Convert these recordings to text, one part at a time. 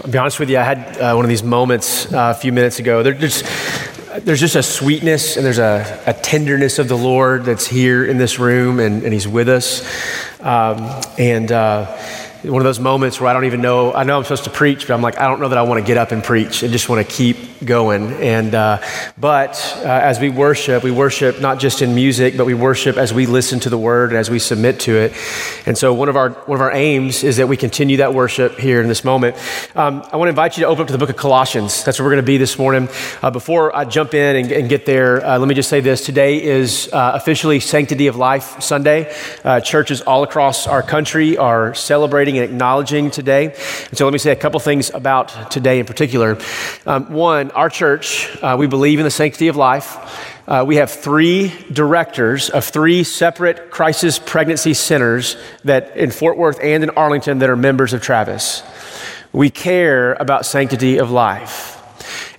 I'll be honest with you, I had uh, one of these moments uh, a few minutes ago. There, there's, there's just a sweetness and there's a, a, tenderness of the Lord that's here in this room, and, and He's with us. Um, and uh, one of those moments where I don't even know, I know I'm supposed to preach, but I'm like, I don't know that I want to get up and preach and just want to keep going. And, uh, but uh, as we worship, we worship not just in music, but we worship as we listen to the word and as we submit to it. And so one of our, one of our aims is that we continue that worship here in this moment. Um, I want to invite you to open up to the book of Colossians. That's where we're going to be this morning. Uh, before I jump in and, and get there, uh, let me just say this. Today is uh, officially Sanctity of Life Sunday. Uh, churches all across our country are celebrating celebrating and acknowledging today. And so let me say a couple things about today in particular. Um, one, our church, uh, we believe in the sanctity of life. Uh, we have three directors of three separate crisis pregnancy centers that in Fort Worth and in Arlington that are members of Travis. We care about sanctity of life.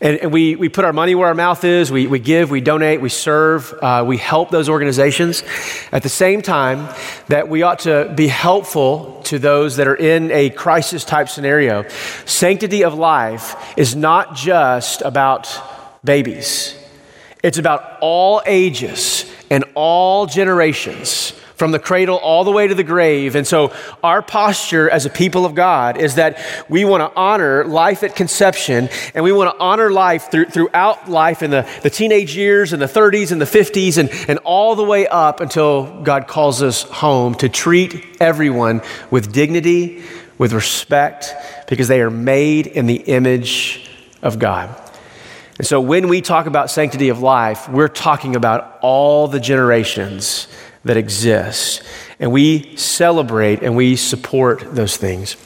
And, and, we, we put our money where our mouth is. We, we give, we donate, we serve, uh, we help those organizations. At the same time, that we ought to be helpful to those that are in a crisis type scenario. Sanctity of life is not just about babies, it's about all ages and all generations from the cradle all the way to the grave. And so, our posture as a people of God is that we want to honor life at conception and we want to honor life through, throughout life in the, the teenage years and the 30s and the 50s and, and all the way up until God calls us home to treat everyone with dignity, with respect, because they are made in the image of God. And so, when we talk about sanctity of life, we're talking about all the generations that exists. And we celebrate and we support those things.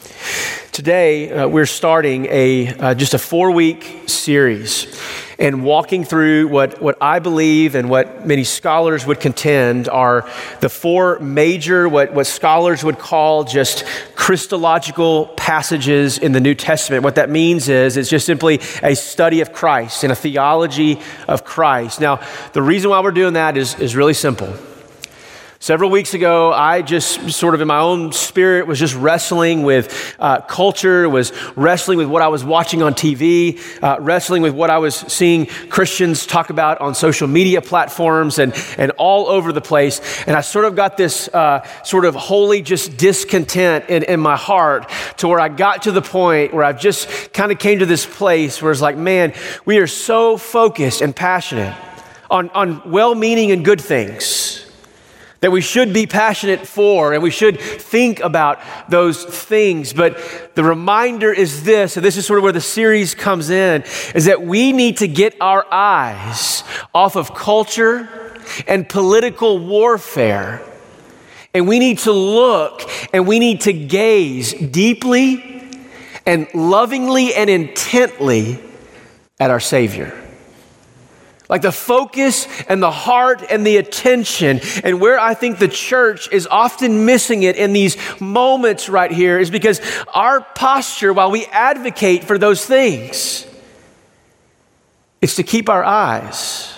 Today, uh, we're starting a, uh, just a four week series and walking through what, what I believe and what many scholars would contend are the four major, what, what scholars would call just Christological passages in the New Testament. What that means is it's just simply a study of Christ and a theology of Christ. Now, the reason why we're doing that is, is really simple. Several weeks ago, I just sort of in my own spirit was just wrestling with uh, culture, was wrestling with what I was watching on TV, uh, wrestling with what I was seeing Christians talk about on social media platforms and, and all over the place. And I sort of got this uh, sort of holy just discontent in, in my heart to where I got to the point where I've just kind of came to this place where it's like, man, we are so focused and passionate on, on well meaning and good things that we should be passionate for and we should think about those things. But the reminder is this, and this is sort of where the series comes in, is that we need to get our eyes off of culture and political warfare. And we need to look and we need to gaze deeply and lovingly and intently at our Savior. Like the focus and the heart and the attention, and where I think the church is often missing it in these moments right here is because our posture, while we advocate for those things, is to keep our eyes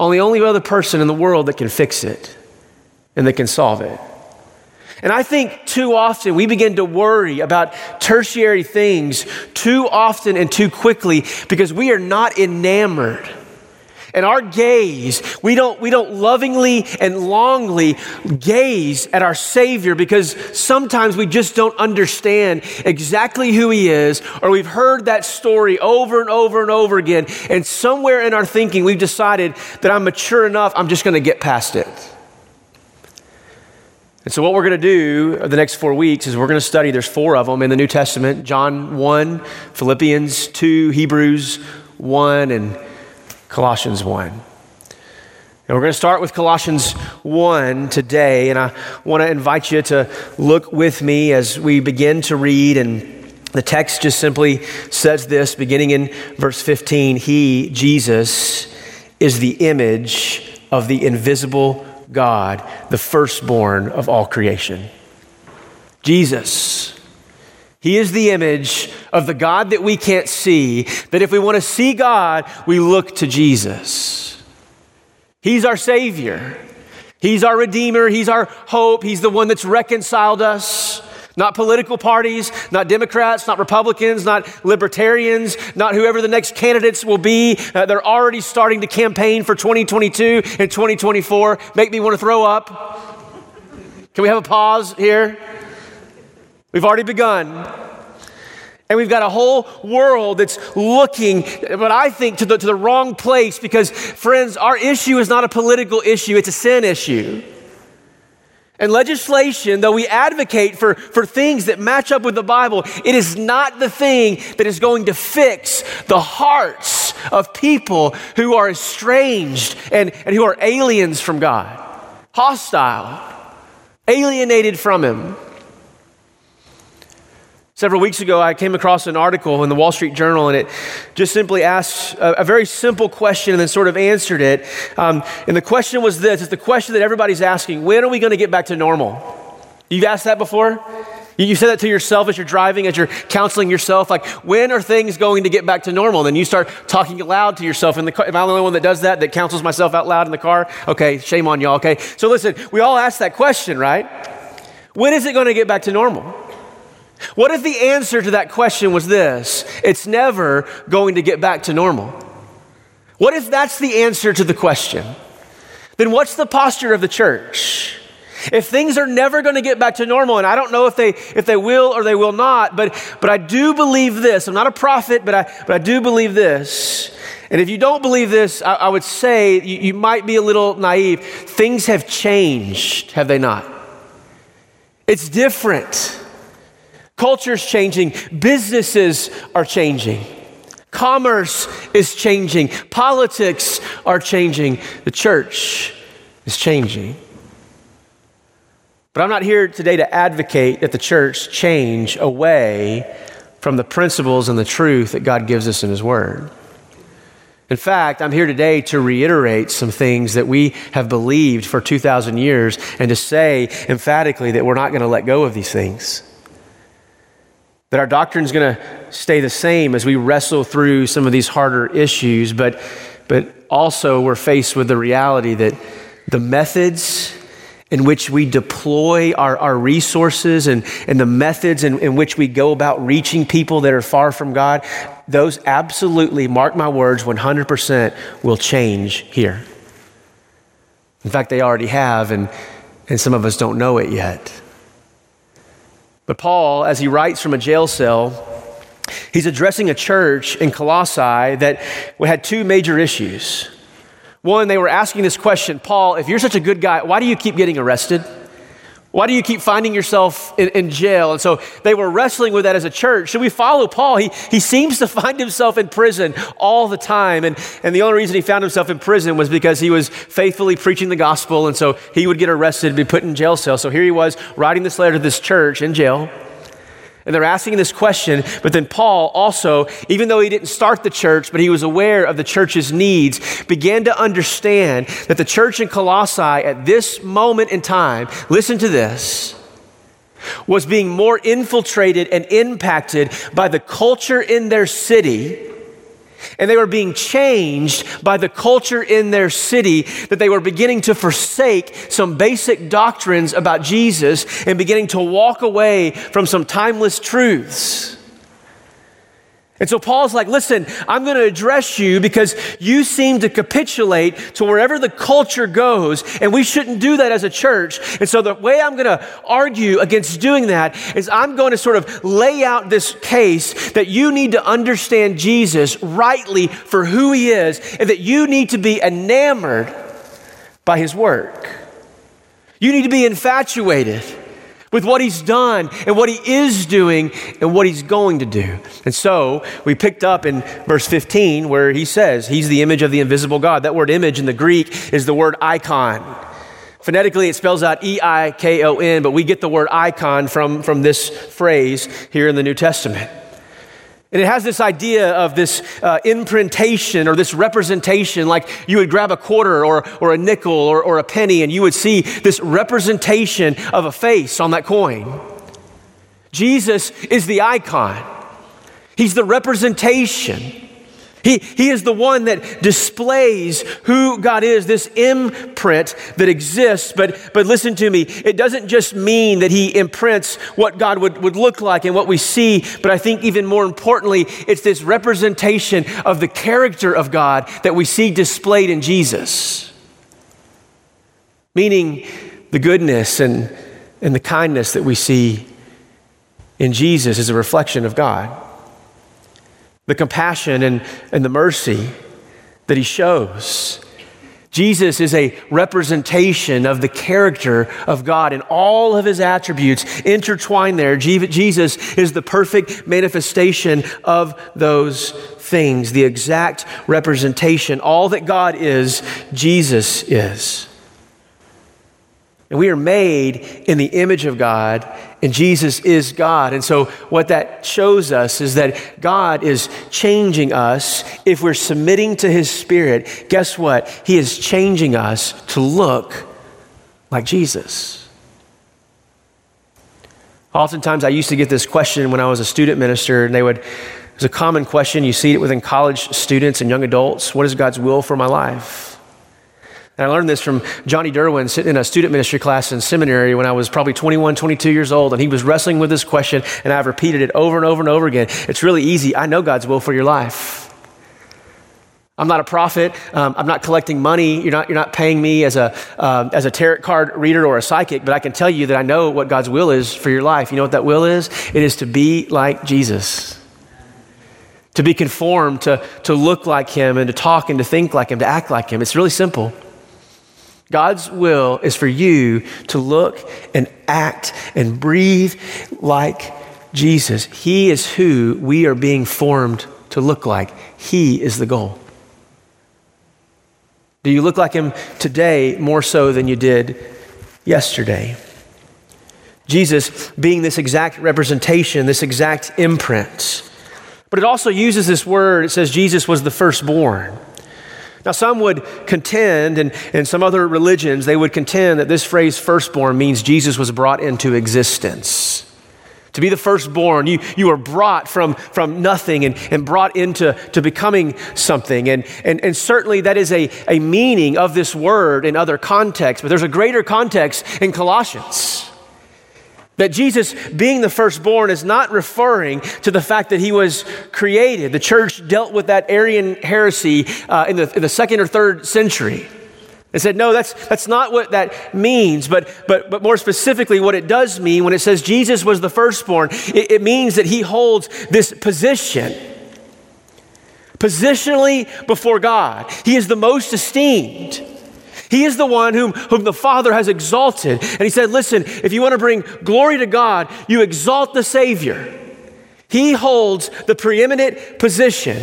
on the only other person in the world that can fix it and that can solve it. And I think too often we begin to worry about tertiary things too often and too quickly because we are not enamored and our gaze, we don't, we don't lovingly and longly gaze at our Savior because sometimes we just don't understand exactly who He is, or we've heard that story over and over and over again. And somewhere in our thinking, we've decided that I'm mature enough, I'm just going to get past it. And so, what we're going to do the next four weeks is we're going to study, there's four of them in the New Testament John 1, Philippians 2, Hebrews 1, and Colossians 1. And we're going to start with Colossians 1 today, and I want to invite you to look with me as we begin to read. And the text just simply says this, beginning in verse 15 He, Jesus, is the image of the invisible God, the firstborn of all creation. Jesus he is the image of the God that we can't see, that if we want to see God, we look to Jesus. He's our Savior. He's our Redeemer. He's our hope. He's the one that's reconciled us. Not political parties, not Democrats, not Republicans, not libertarians, not whoever the next candidates will be. Uh, they're already starting to campaign for 2022 and 2024. Make me want to throw up. Can we have a pause here? We've already begun. And we've got a whole world that's looking, but I think, to the, to the wrong place because, friends, our issue is not a political issue, it's a sin issue. And legislation, though we advocate for, for things that match up with the Bible, it is not the thing that is going to fix the hearts of people who are estranged and, and who are aliens from God, hostile, alienated from Him. Several weeks ago, I came across an article in the Wall Street Journal, and it just simply asked a, a very simple question and then sort of answered it. Um, and the question was this it's the question that everybody's asking when are we going to get back to normal? You've asked that before? You said that to yourself as you're driving, as you're counseling yourself, like, when are things going to get back to normal? And then you start talking aloud to yourself in the car. Am I the only one that does that, that counsels myself out loud in the car? Okay, shame on y'all, okay? So listen, we all ask that question, right? When is it going to get back to normal? What if the answer to that question was this it's never going to get back to normal? What if that's the answer to the question? Then what's the posture of the church? If things are never going to get back to normal, and I don't know if they, if they will or they will not, but, but I do believe this. I'm not a prophet, but I, but I do believe this. And if you don't believe this, I, I would say you, you might be a little naive. Things have changed, have they not? It's different. Culture's changing, businesses are changing, commerce is changing, politics are changing, the church is changing. But I'm not here today to advocate that the church change away from the principles and the truth that God gives us in His Word. In fact, I'm here today to reiterate some things that we have believed for 2,000 years and to say emphatically that we're not going to let go of these things that our doctrine is going to stay the same as we wrestle through some of these harder issues, but, but also we're faced with the reality that the methods in which we deploy our, our resources and, and the methods in, in which we go about reaching people that are far from God, those absolutely, mark my words, 100% will change here. In fact, they already have, and, and some of us don't know it yet. But Paul, as he writes from a jail cell, he's addressing a church in Colossae that had two major issues. One, they were asking this question Paul, if you're such a good guy, why do you keep getting arrested? Why do you keep finding yourself in, in, jail? And so they were wrestling with that as a church. Should we follow Paul? He, he seems to find himself in prison all the time. And, and the only reason he found himself in prison was because he was faithfully preaching the gospel. And so he would get arrested and be put in jail cell. So here he was writing this letter to this church in jail. And they're asking this question, but then Paul also, even though he didn't start the church, but he was aware of the church's needs, began to understand that the church in Colossae at this moment in time, listen to this, was being more infiltrated and impacted by the culture in their city and they were being changed by the culture in their city that they were beginning to forsake some basic doctrines about Jesus and beginning to walk away from some timeless truths. And so Paul's like, listen, I'm going to address you because you seem to capitulate to wherever the culture goes, and we shouldn't do that as a church. And so the way I'm going to argue against doing that is I'm going to sort of lay out this case that you need to understand Jesus rightly for who he is, and that you need to be enamored by his work. You need to be infatuated with what he's done and what he is doing and what he's going to do. And so we picked up in verse 15 where he says, He's the image of the invisible God. That word image in the Greek is the word icon. Phonetically, it spells out E I K O N, but we get the word icon from, from this phrase here in the New Testament. And it has this idea of this uh, imprintation or this representation, like you would grab a quarter or, or a nickel or, or a penny, and you would see this representation of a face on that coin. Jesus is the icon, He's the representation. He, he is the one that displays who God is, this imprint that exists. But, but listen to me, it doesn't just mean that He imprints what God would, would look like and what we see, but I think even more importantly, it's this representation of the character of God that we see displayed in Jesus. Meaning the goodness and, and the kindness that we see in Jesus is a reflection of God the compassion and, and the mercy that he shows. Jesus is a representation of the character of God and all of his attributes intertwined there. Jesus is the perfect manifestation of those things, the exact representation. All that God is, Jesus is. And we are made in the image of God, and Jesus is God. And so, what that shows us is that God is changing us if we're submitting to His Spirit. Guess what? He is changing us to look like Jesus. Oftentimes, I used to get this question when I was a student minister, and they would, it's a common question. You see it within college students and young adults. What is God's will for my life? And I learned this from Johnny Derouen sitting in a student ministry class in seminary when I was probably 21, 22 years old. And he was wrestling with this question, and I've repeated it over and over and over again. It's really easy. I know God's will for your life. I'm not a prophet. Um, I'm not collecting money. You're not, you're not paying me as a, um, as a tarot card reader or a psychic, but I can tell you that I know what God's will is for your life. You know what that will is? It is to be like Jesus to be conformed, to, to look like him, and to talk and to think like him, to act like him. It's really simple. God's will is for you to look and act and breathe like Jesus. He is who we are being formed to look like. He is the goal. Do you look like him today more so than you did yesterday? Jesus being this exact representation, this exact imprint. But it also uses this word, it says Jesus was the firstborn. Now, some would contend, and in some other religions, they would contend that this phrase firstborn means Jesus was brought into existence. To be the firstborn, you, you are brought from, from nothing and, and brought into to becoming something. And, and, and certainly that is a, a meaning of this word in other contexts, but there's a greater context in Colossians. That Jesus being the firstborn is not referring to the fact that he was created. The church dealt with that Arian heresy uh, in, the, in the second or third century. They said, no, that's, that's not what that means. But, but, but more specifically, what it does mean when it says Jesus was the firstborn, it, it means that he holds this position positionally before God. He is the most esteemed. He is the one whom, whom the Father has exalted. And he said, Listen, if you want to bring glory to God, you exalt the Savior. He holds the preeminent position.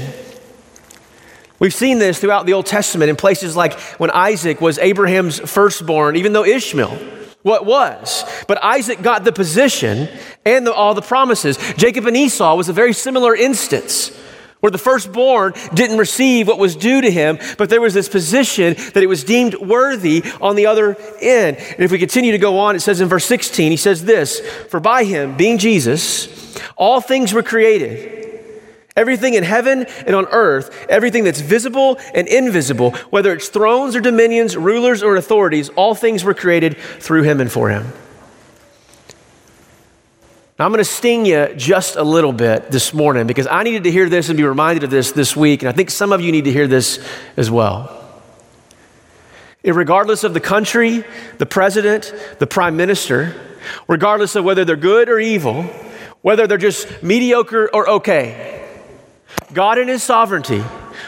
We've seen this throughout the Old Testament in places like when Isaac was Abraham's firstborn, even though Ishmael what was. But Isaac got the position and the, all the promises. Jacob and Esau was a very similar instance where the firstborn didn't receive what was due to him, but there was this position that it was deemed worthy on the other end. And if we continue to go on, it says in verse 16, he says this For by him, being Jesus, all things were created. Everything in heaven and on earth, everything that's visible and invisible, whether it's thrones or dominions, rulers or authorities, all things were created through him and for him. Now, I'm going to sting you just a little bit this morning because I needed to hear this and be reminded of this this week, and I think some of you need to hear this as well. Regardless of the country, the president, the prime minister, regardless of whether they're good or evil, whether they're just mediocre or okay, God in His sovereignty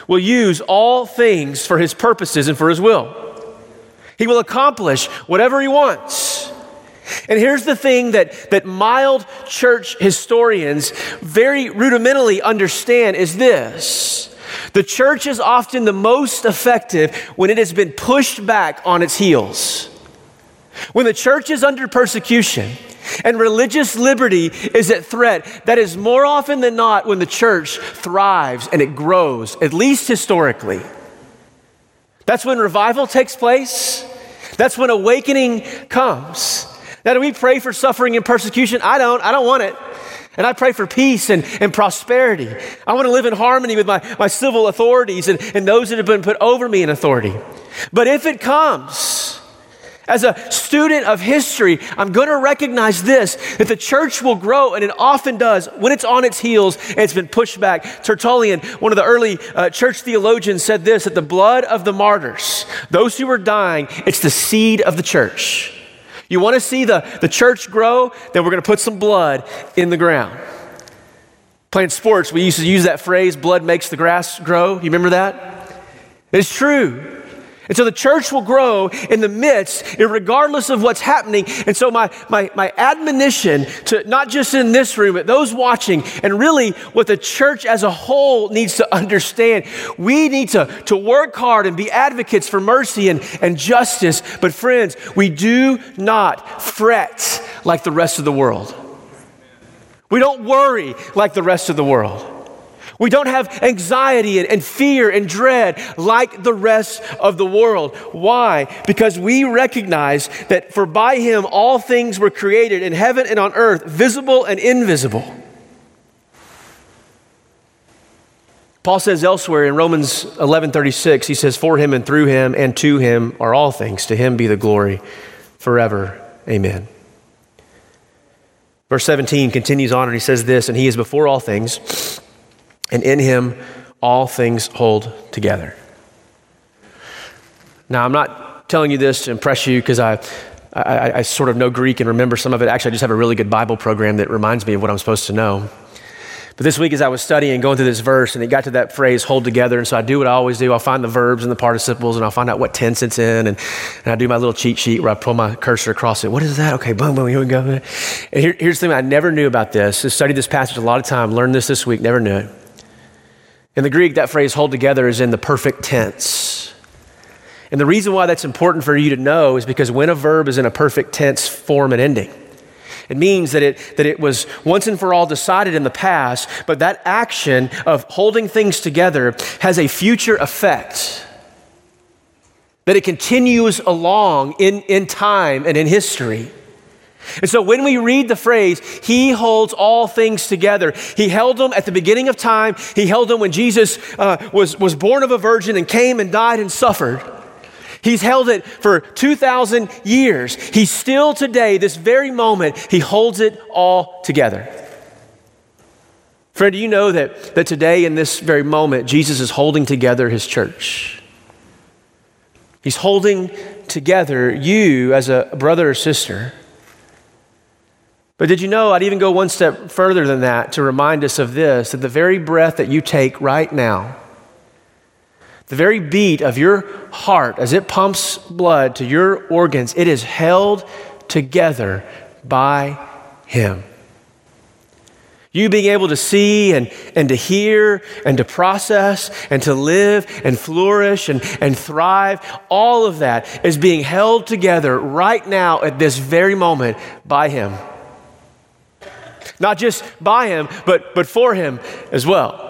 will use all things for His purposes and for His will. He will accomplish whatever He wants. And here's the thing that, that mild church historians very rudimentally understand is this. The church is often the most effective when it has been pushed back on its heels. When the church is under persecution and religious liberty is at threat, that is more often than not when the church thrives and it grows, at least historically. That's when revival takes place. That's when awakening comes. Now, do we pray for suffering and persecution? I don't. I don't want it. And I pray for peace and, and prosperity. I want to live in harmony with my, my civil authorities and, and those that have been put over me in authority. But if it comes, as a student of history, I'm going to recognize this that the church will grow, and it often does when it's on its heels and it's been pushed back. Tertullian, one of the early uh, church theologians, said this that the blood of the martyrs, those who are dying, it's the seed of the church. You want to see the, the church grow? Then we're going to put some blood in the ground. Playing sports, we used to use that phrase, blood makes the grass grow. You remember that? It's true. And so the church will grow in the midst, regardless of what's happening. And so my, my, my admonition to not just in this room, but those watching, and really what the church as a whole needs to understand, we need to, to work hard and be advocates for mercy and, and justice. But friends, we do not fret like the rest of the world. We don't worry like the rest of the world. We don't have anxiety and, and, fear and dread like the rest of the world. Why? Because we recognize that for by him all things were created in heaven and on earth, visible and invisible. Paul says elsewhere in Romans 11:36 he says for him and through him and to him are all things to him be the glory forever amen. Verse 17 continues on and he says this and he is before all things and in him all things hold together. Now, I'm not telling you this to impress you because I, I, I, sort of know Greek and remember some of it. Actually, I just have a really good Bible program that reminds me of what I'm supposed to know. But this week, as I was studying, going through this verse, and it got to that phrase, hold together. And so I do what I always do. I'll find the verbs and the participles, and I'll find out what tense it's in. And, and I do my little cheat sheet where I pull my cursor across it. What is that? Okay, boom, boom, here we go. And here, here's the thing I never knew about this. I studied this passage a lot of time, learned this this week, never knew it. In the Greek, that phrase hold together is in the perfect tense. And the reason why that's important for you to know is because when a verb is in a perfect tense form and ending, it means that it, that it was once and for all decided in the past, but that action of holding things together has a future effect. That it continues along in, in time and in history. And so when we read the phrase, He holds all things together, He held them at the beginning of time, He held them when Jesus uh, was, was born of a virgin and came and died and suffered. He's held it for 2,000 years. He still today, this very moment, He holds it all together. Friend, do you know that, that today, in this very moment, Jesus is holding together His church? He's holding together you as a brother or sister. But did you know I'd even go one step further than that to remind us of this that the very breath that you take right now, the very beat of your heart as it pumps blood to your organs, it is held together by Him. You being able to see and, and to hear and to process and to live and flourish and, and thrive, all of that is being held together right now at this very moment by Him. Not just by him, but, but for him as well.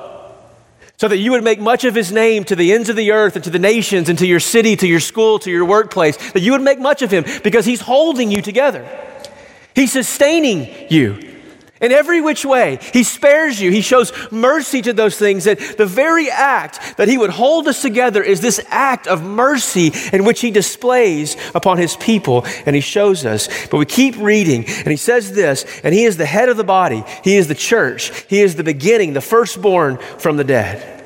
So that you would make much of his name to the ends of the earth and to the nations and to your city, to your school, to your workplace. That you would make much of him because he's holding you together. He's sustaining you in every which way. He spares you. He shows mercy to those things. That the very act that He would hold us together is this act of mercy in which He displays upon His people and He shows us. But we keep reading, and He says this, and He is the head of the body, He is the church, He is the beginning, the firstborn from the dead.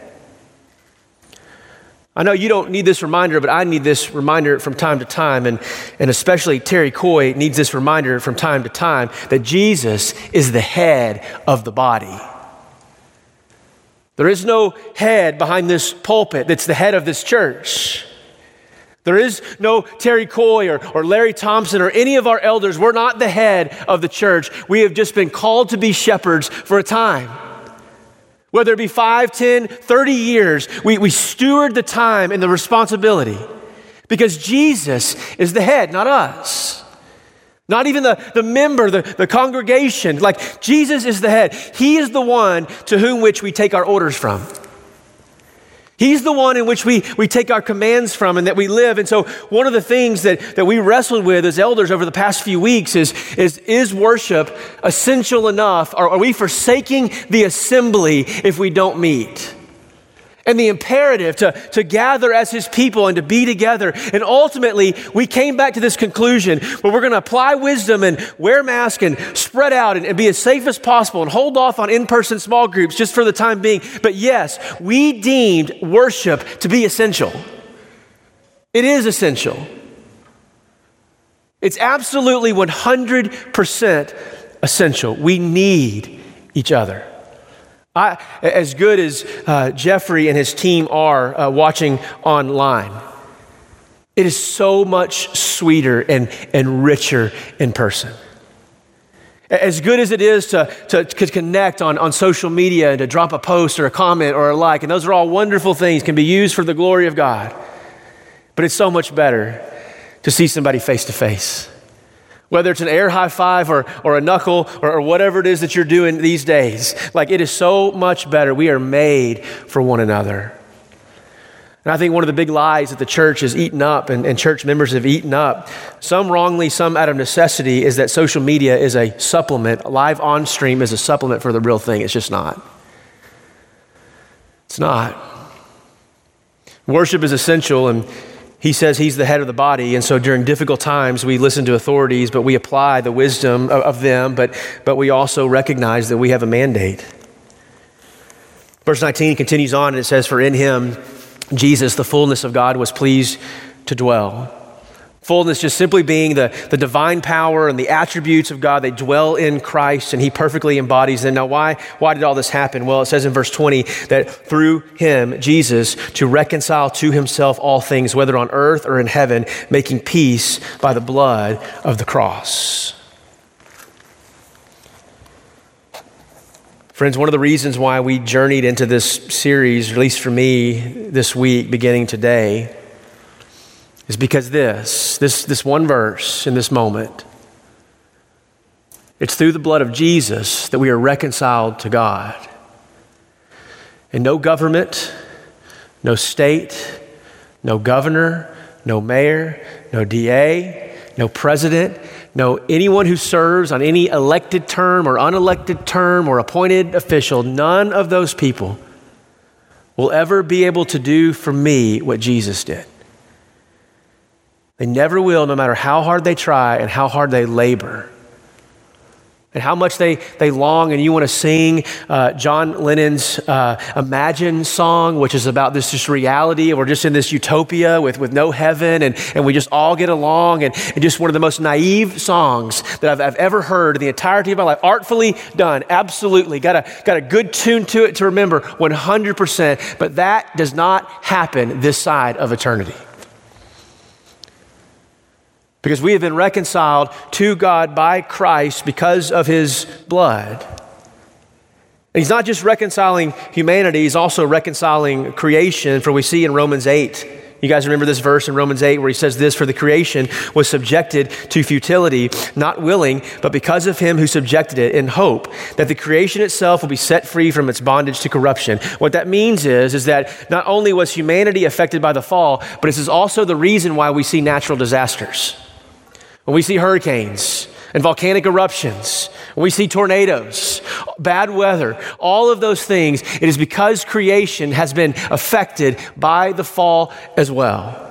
I know you don't need this reminder, but I need this reminder from time to time, and, and especially Terry Coy needs this reminder from time to time that Jesus is the head of the body. There is no head behind this pulpit that's the head of this church. There is no Terry Coy or, or Larry Thompson or any of our elders. We're not the head of the church. We have just been called to be shepherds for a time. Whether it be 5, 10, 30 years, we, we steward the time and the responsibility because Jesus is the head, not us. Not even the, the member, the, the congregation. Like Jesus is the head. He is the one to whom which we take our orders from. He's the one in which we, we take our commands from and that we live. And so, one of the things that, that we wrestled with as elders over the past few weeks is is, is worship essential enough? Or are we forsaking the assembly if we don't meet? And the imperative to, to gather as his people and to be together. And ultimately, we came back to this conclusion where we're going to apply wisdom and wear masks and spread out and, and be as safe as possible and hold off on in person small groups just for the time being. But yes, we deemed worship to be essential. It is essential. It's absolutely 100% essential. We need each other. I, as good as uh, Jeffrey and his team are uh, watching online, it is so much sweeter and, and richer in person. As good as it is to, to, to, connect on, on social media and to drop a post or a comment or a like, and those are all wonderful things, can be used for the glory of God. But it's so much better to see somebody face to face whether it's an air high five or, or a knuckle or, or, whatever it is that you're doing these days. Like it is so much better. We are made for one another. And I think one of the big lies that the church has eaten up and, and church members have eaten up, some wrongly, some out of necessity, is that social media is a supplement. Live on stream is a supplement for the real thing. It's just not. It's not. Worship is essential, and he says he's the head of the body, and so during difficult times, we listen to authorities, but we apply the wisdom of, them, but, but we also recognize that we have a mandate. Verse 19 continues on, and it says, For in him, Jesus, the fullness of God, was pleased to dwell. Fullness just simply being the, the divine power and the attributes of God. They dwell in Christ and He perfectly embodies them. Now, why, why did all this happen? Well, it says in verse 20 that through Him, Jesus, to reconcile to Himself all things, whether on earth or in heaven, making peace by the blood of the cross. Friends, one of the reasons why we journeyed into this series, at least for me this week, beginning today, is because this, this, this one verse in this moment, it's through the blood of Jesus that we are reconciled to God. And no government, no state, no governor, no mayor, no DA, no president, no anyone who serves on any elected term or unelected term or appointed official, none of those people will ever be able to do for me what Jesus did. They never will, no matter how hard they try and how hard they labor. And how much they, they long, and you want to sing uh, John Lennon's uh, Imagine song, which is about this just reality. We're just in this utopia with, with no heaven, and, and we just all get along. And, and just one of the most naive songs that I've, I've ever heard in the entirety of my life. Artfully done, absolutely. Got a, got a good tune to it to remember 100%. But that does not happen this side of eternity because we have been reconciled to God by Christ because of his blood. And he's not just reconciling humanity, he's also reconciling creation, for we see in Romans 8. You guys remember this verse in Romans 8 where he says this For the creation was subjected to futility, not willing, but because of him who subjected it, in hope that the creation itself will be set free from its bondage to corruption. What that means is, is that not only was humanity affected by the fall, but this is also the reason why we see natural disasters. When we see hurricanes and volcanic eruptions, when we see tornadoes, bad weather, all of those things, it is because creation has been affected by the fall as well.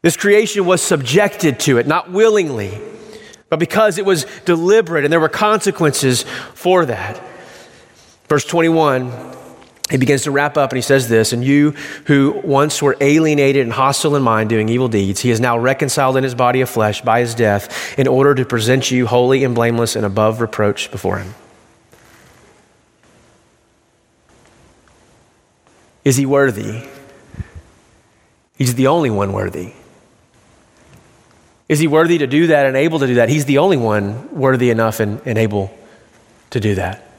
This creation was subjected to it, not willingly, but because it was deliberate and there were consequences for that. Verse 21 he begins to wrap up and he says this And you who once were alienated and hostile in mind, doing evil deeds, he is now reconciled in his body of flesh by his death in order to present you holy and blameless and above reproach before him. Is he worthy? He's the only one worthy. Is he worthy to do that and able to do that? He's the only one worthy enough and, and able to do that.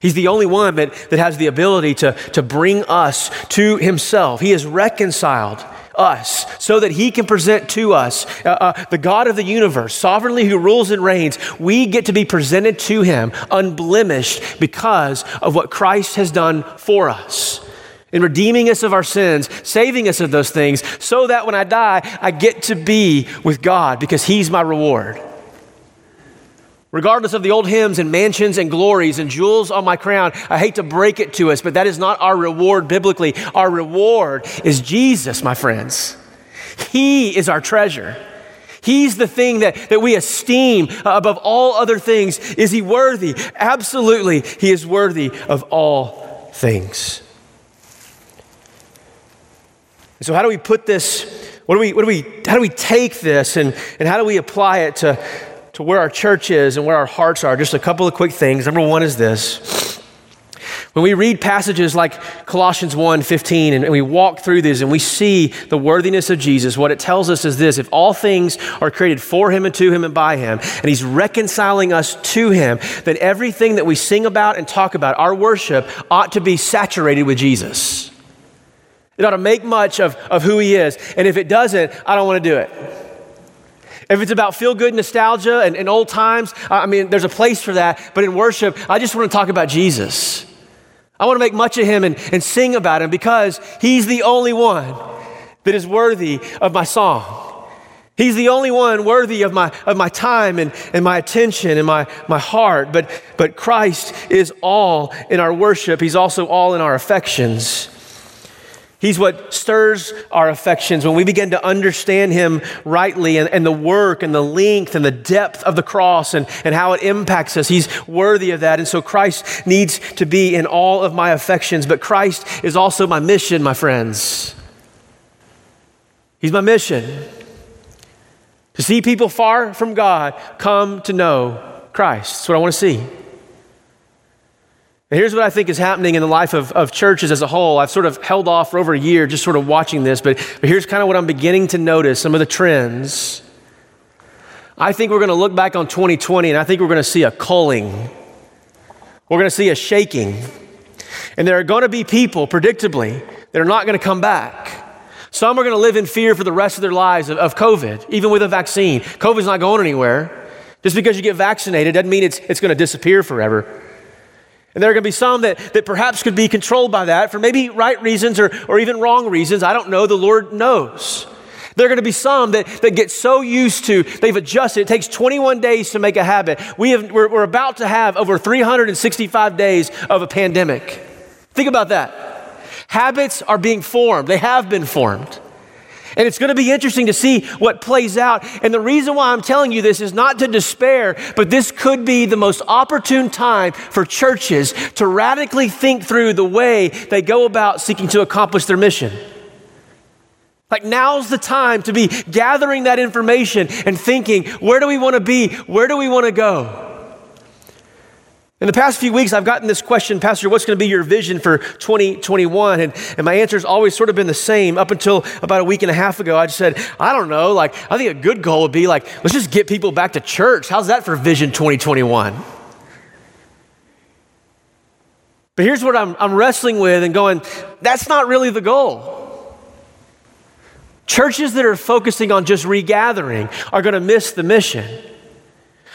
He's the only one that, that has the ability to, to bring us to himself. He has reconciled us so that he can present to us uh, uh, the God of the universe, sovereignly who rules and reigns. We get to be presented to him unblemished because of what Christ has done for us. in redeeming us of our sins, saving us of those things, so that when I die, I get to be with God because He's my reward. Regardless of the old hymns and mansions and glories and jewels on my crown, I hate to break it to us, but that is not our reward biblically. Our reward is Jesus, my friends. He is our treasure. He's the thing that, that we esteem above all other things. Is he worthy? Absolutely, he is worthy of all things. so, how do we put this? What do we, what do we, how do we take this and, and how do we apply it to, to where our church is and where our hearts are? Just a couple of quick things. Number one is this when we read passages like Colossians 1 15 and we walk through these and we see the worthiness of Jesus, what it tells us is this if all things are created for him and to him and by him, and he's reconciling us to him, then everything that we sing about and talk about, our worship, ought to be saturated with Jesus. It ought to make much of, of who he is. And if it doesn't, I don't want to do it. If it's about feel good nostalgia and, and old times, I mean, there's a place for that. But in worship, I just want to talk about Jesus. I want to make much of him and, and sing about him because he's the only one that is worthy of my song. He's the only one worthy of my, of my time and, and my attention and my, my heart. But, but Christ is all in our worship. He's also all in our affections. He's what stirs our affections when we begin to understand Him rightly and, and, the work and the length and the depth of the cross and, and how it impacts us. He's worthy of that. And so Christ needs to be in all of my affections, but Christ is also my mission, my friends. He's my mission to see people far from God come to know Christ. That's what I want to see. And here's what I think is happening in the life of, of churches as a whole. I've sort of held off for over a year just sort of watching this, but, but here's kind of what I'm beginning to notice some of the trends. I think we're going to look back on 2020 and I think we're going to see a culling. We're going to see a shaking. And there are going to be people, predictably, that are not going to come back. Some are going to live in fear for the rest of their lives of, of COVID, even with a vaccine. COVID's not going anywhere. Just because you get vaccinated doesn't mean it's, it's going to disappear forever. And there are going to be some that, that perhaps could be controlled by that for maybe right reasons or, or even wrong reasons. I don't know. The Lord knows. There are going to be some that, that get so used to, they've adjusted. It takes 21 days to make a habit. We have, we're, we're about to have over 365 days of a pandemic. Think about that. Habits are being formed, they have been formed. And it's going to be interesting to see what plays out. And the reason why I'm telling you this is not to despair, but this could be the most opportune time for churches to radically think through the way they go about seeking to accomplish their mission. Like now's the time to be gathering that information and thinking, where do we want to be? Where do we want to go? In the past few weeks, I've gotten this question, Pastor, what's going to be your vision for 2021? And, and my answer has always sort of been the same up until about a week and a half ago. I just said, I don't know. Like, I think a good goal would be like, let's just get people back to church. How's that for Vision 2021? But here's what I'm, I'm wrestling with and going, that's not really the goal. Churches that are focusing on just regathering are going to miss the mission.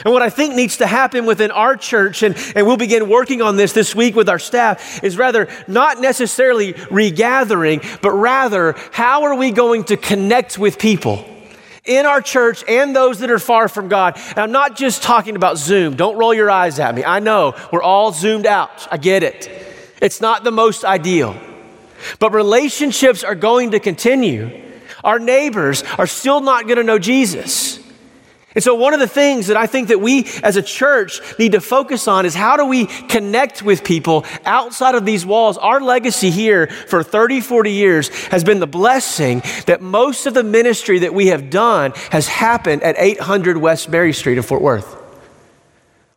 And what I think needs to happen within our church, and, and we'll begin working on this this week with our staff, is rather not necessarily regathering, but rather how are we going to connect with people in our church and those that are far from God? And I'm not just talking about Zoom. Don't roll your eyes at me. I know we're all zoomed out. I get it. It's not the most ideal. But relationships are going to continue. Our neighbors are still not going to know Jesus. And so, one of the things that I think that we as a church need to focus on is how do we connect with people outside of these walls? Our legacy here for 30, 40 years has been the blessing that most of the ministry that we have done has happened at 800 West Berry Street in Fort Worth.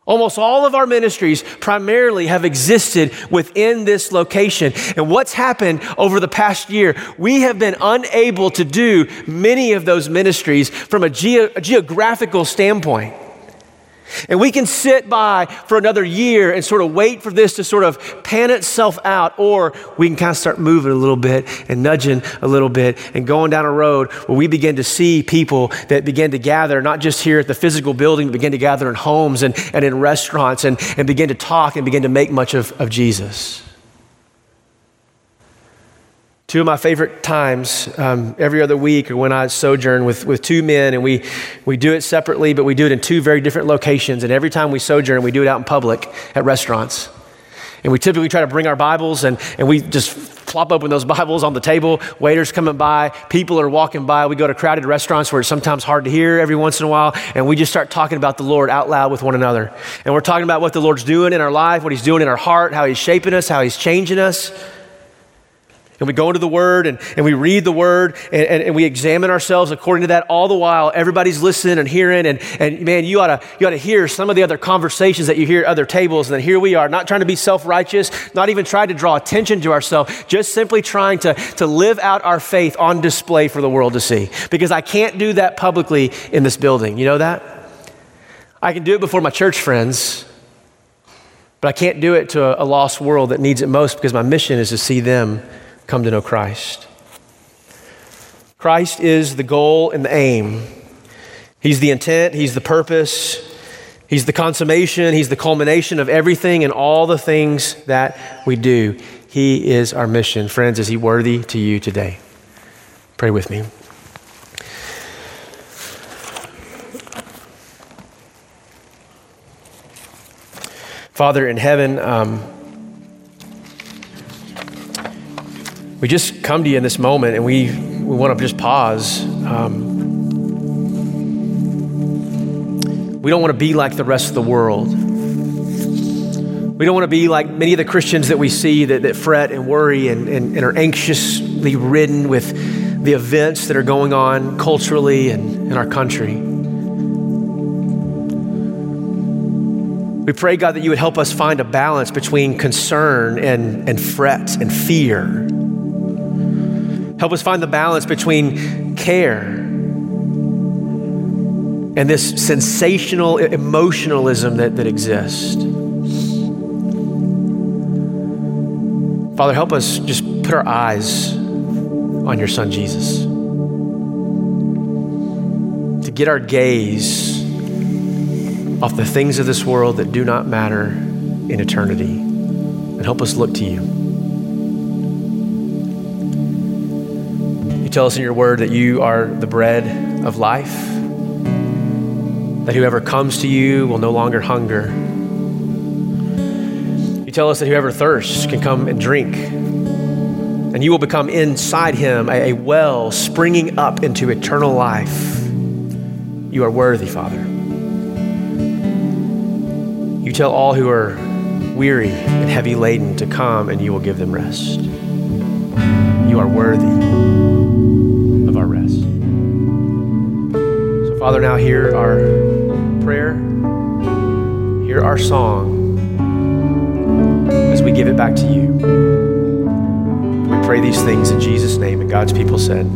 Almost all of our ministries primarily have existed within this location. And what's happened over the past year, we have been unable to do many of those ministries from a, ge- a geographical standpoint. And we can sit by for another year and sort of wait for this to sort of pan itself out, or we can kind of start moving a little bit and nudging a little bit and going down a road where we begin to see people that begin to gather, not just here at the physical building, but begin to gather in homes and, and in restaurants and, and begin to talk and begin to make much of, of Jesus. Two of my favorite times um, every other week are when I sojourn with, with two men, and we, we do it separately, but we do it in two very different locations. And every time we sojourn, we do it out in public at restaurants. And we typically try to bring our Bibles, and, and we just flop open those Bibles on the table. Waiters coming by, people are walking by. We go to crowded restaurants where it's sometimes hard to hear every once in a while, and we just start talking about the Lord out loud with one another. And we're talking about what the Lord's doing in our life, what He's doing in our heart, how He's shaping us, how He's changing us. And we go into the Word and, and we read the Word and, and, and, we examine ourselves according to that all the while. Everybody's listening and hearing. And, and man, you ought, to, you ought to hear some of the other conversations that you hear at other tables. And then here we are, not trying to be self righteous, not even trying to draw attention to ourselves, just simply trying to, to live out our faith on display for the world to see. Because I can't do that publicly in this building. You know that? I can do it before my church friends. But I can't do it to a, a lost world that needs it most because my mission is to see them come to know Christ. Christ is the goal and the aim. He's the intent, He's the purpose, He's the consummation, He's the culmination of everything and all the things that we do. He is our mission. Friends, is He worthy to you today? Pray with me. Father in heaven, um, we just come to you in this moment and we, we want to just pause. Um, we don't want to be like the rest of the world. We don't want to be like many of the Christians that we see that, that fret and worry and, and, and are anxiously ridden with the events that are going on culturally and in our country. We pray, God, that you would help us find a balance between concern and, and fret and fear Help us find the balance between care and this sensational emotionalism that, that exists. Father, help us just put our eyes on your Son Jesus. To get our gaze off the things of this world that do not matter in eternity. And help us look to you. Tell us in your word that you are the bread of life, that whoever comes to you will no longer hunger. You tell us that whoever thirsts can come and drink, and you will become inside him a, a well springing up into eternal life. You are worthy, Father. You tell all who are weary and heavy laden to come, and you will give them rest. You are worthy Father, now hear our prayer, hear our song as we give it back to you. We pray these things in Jesus' name, and God's people said,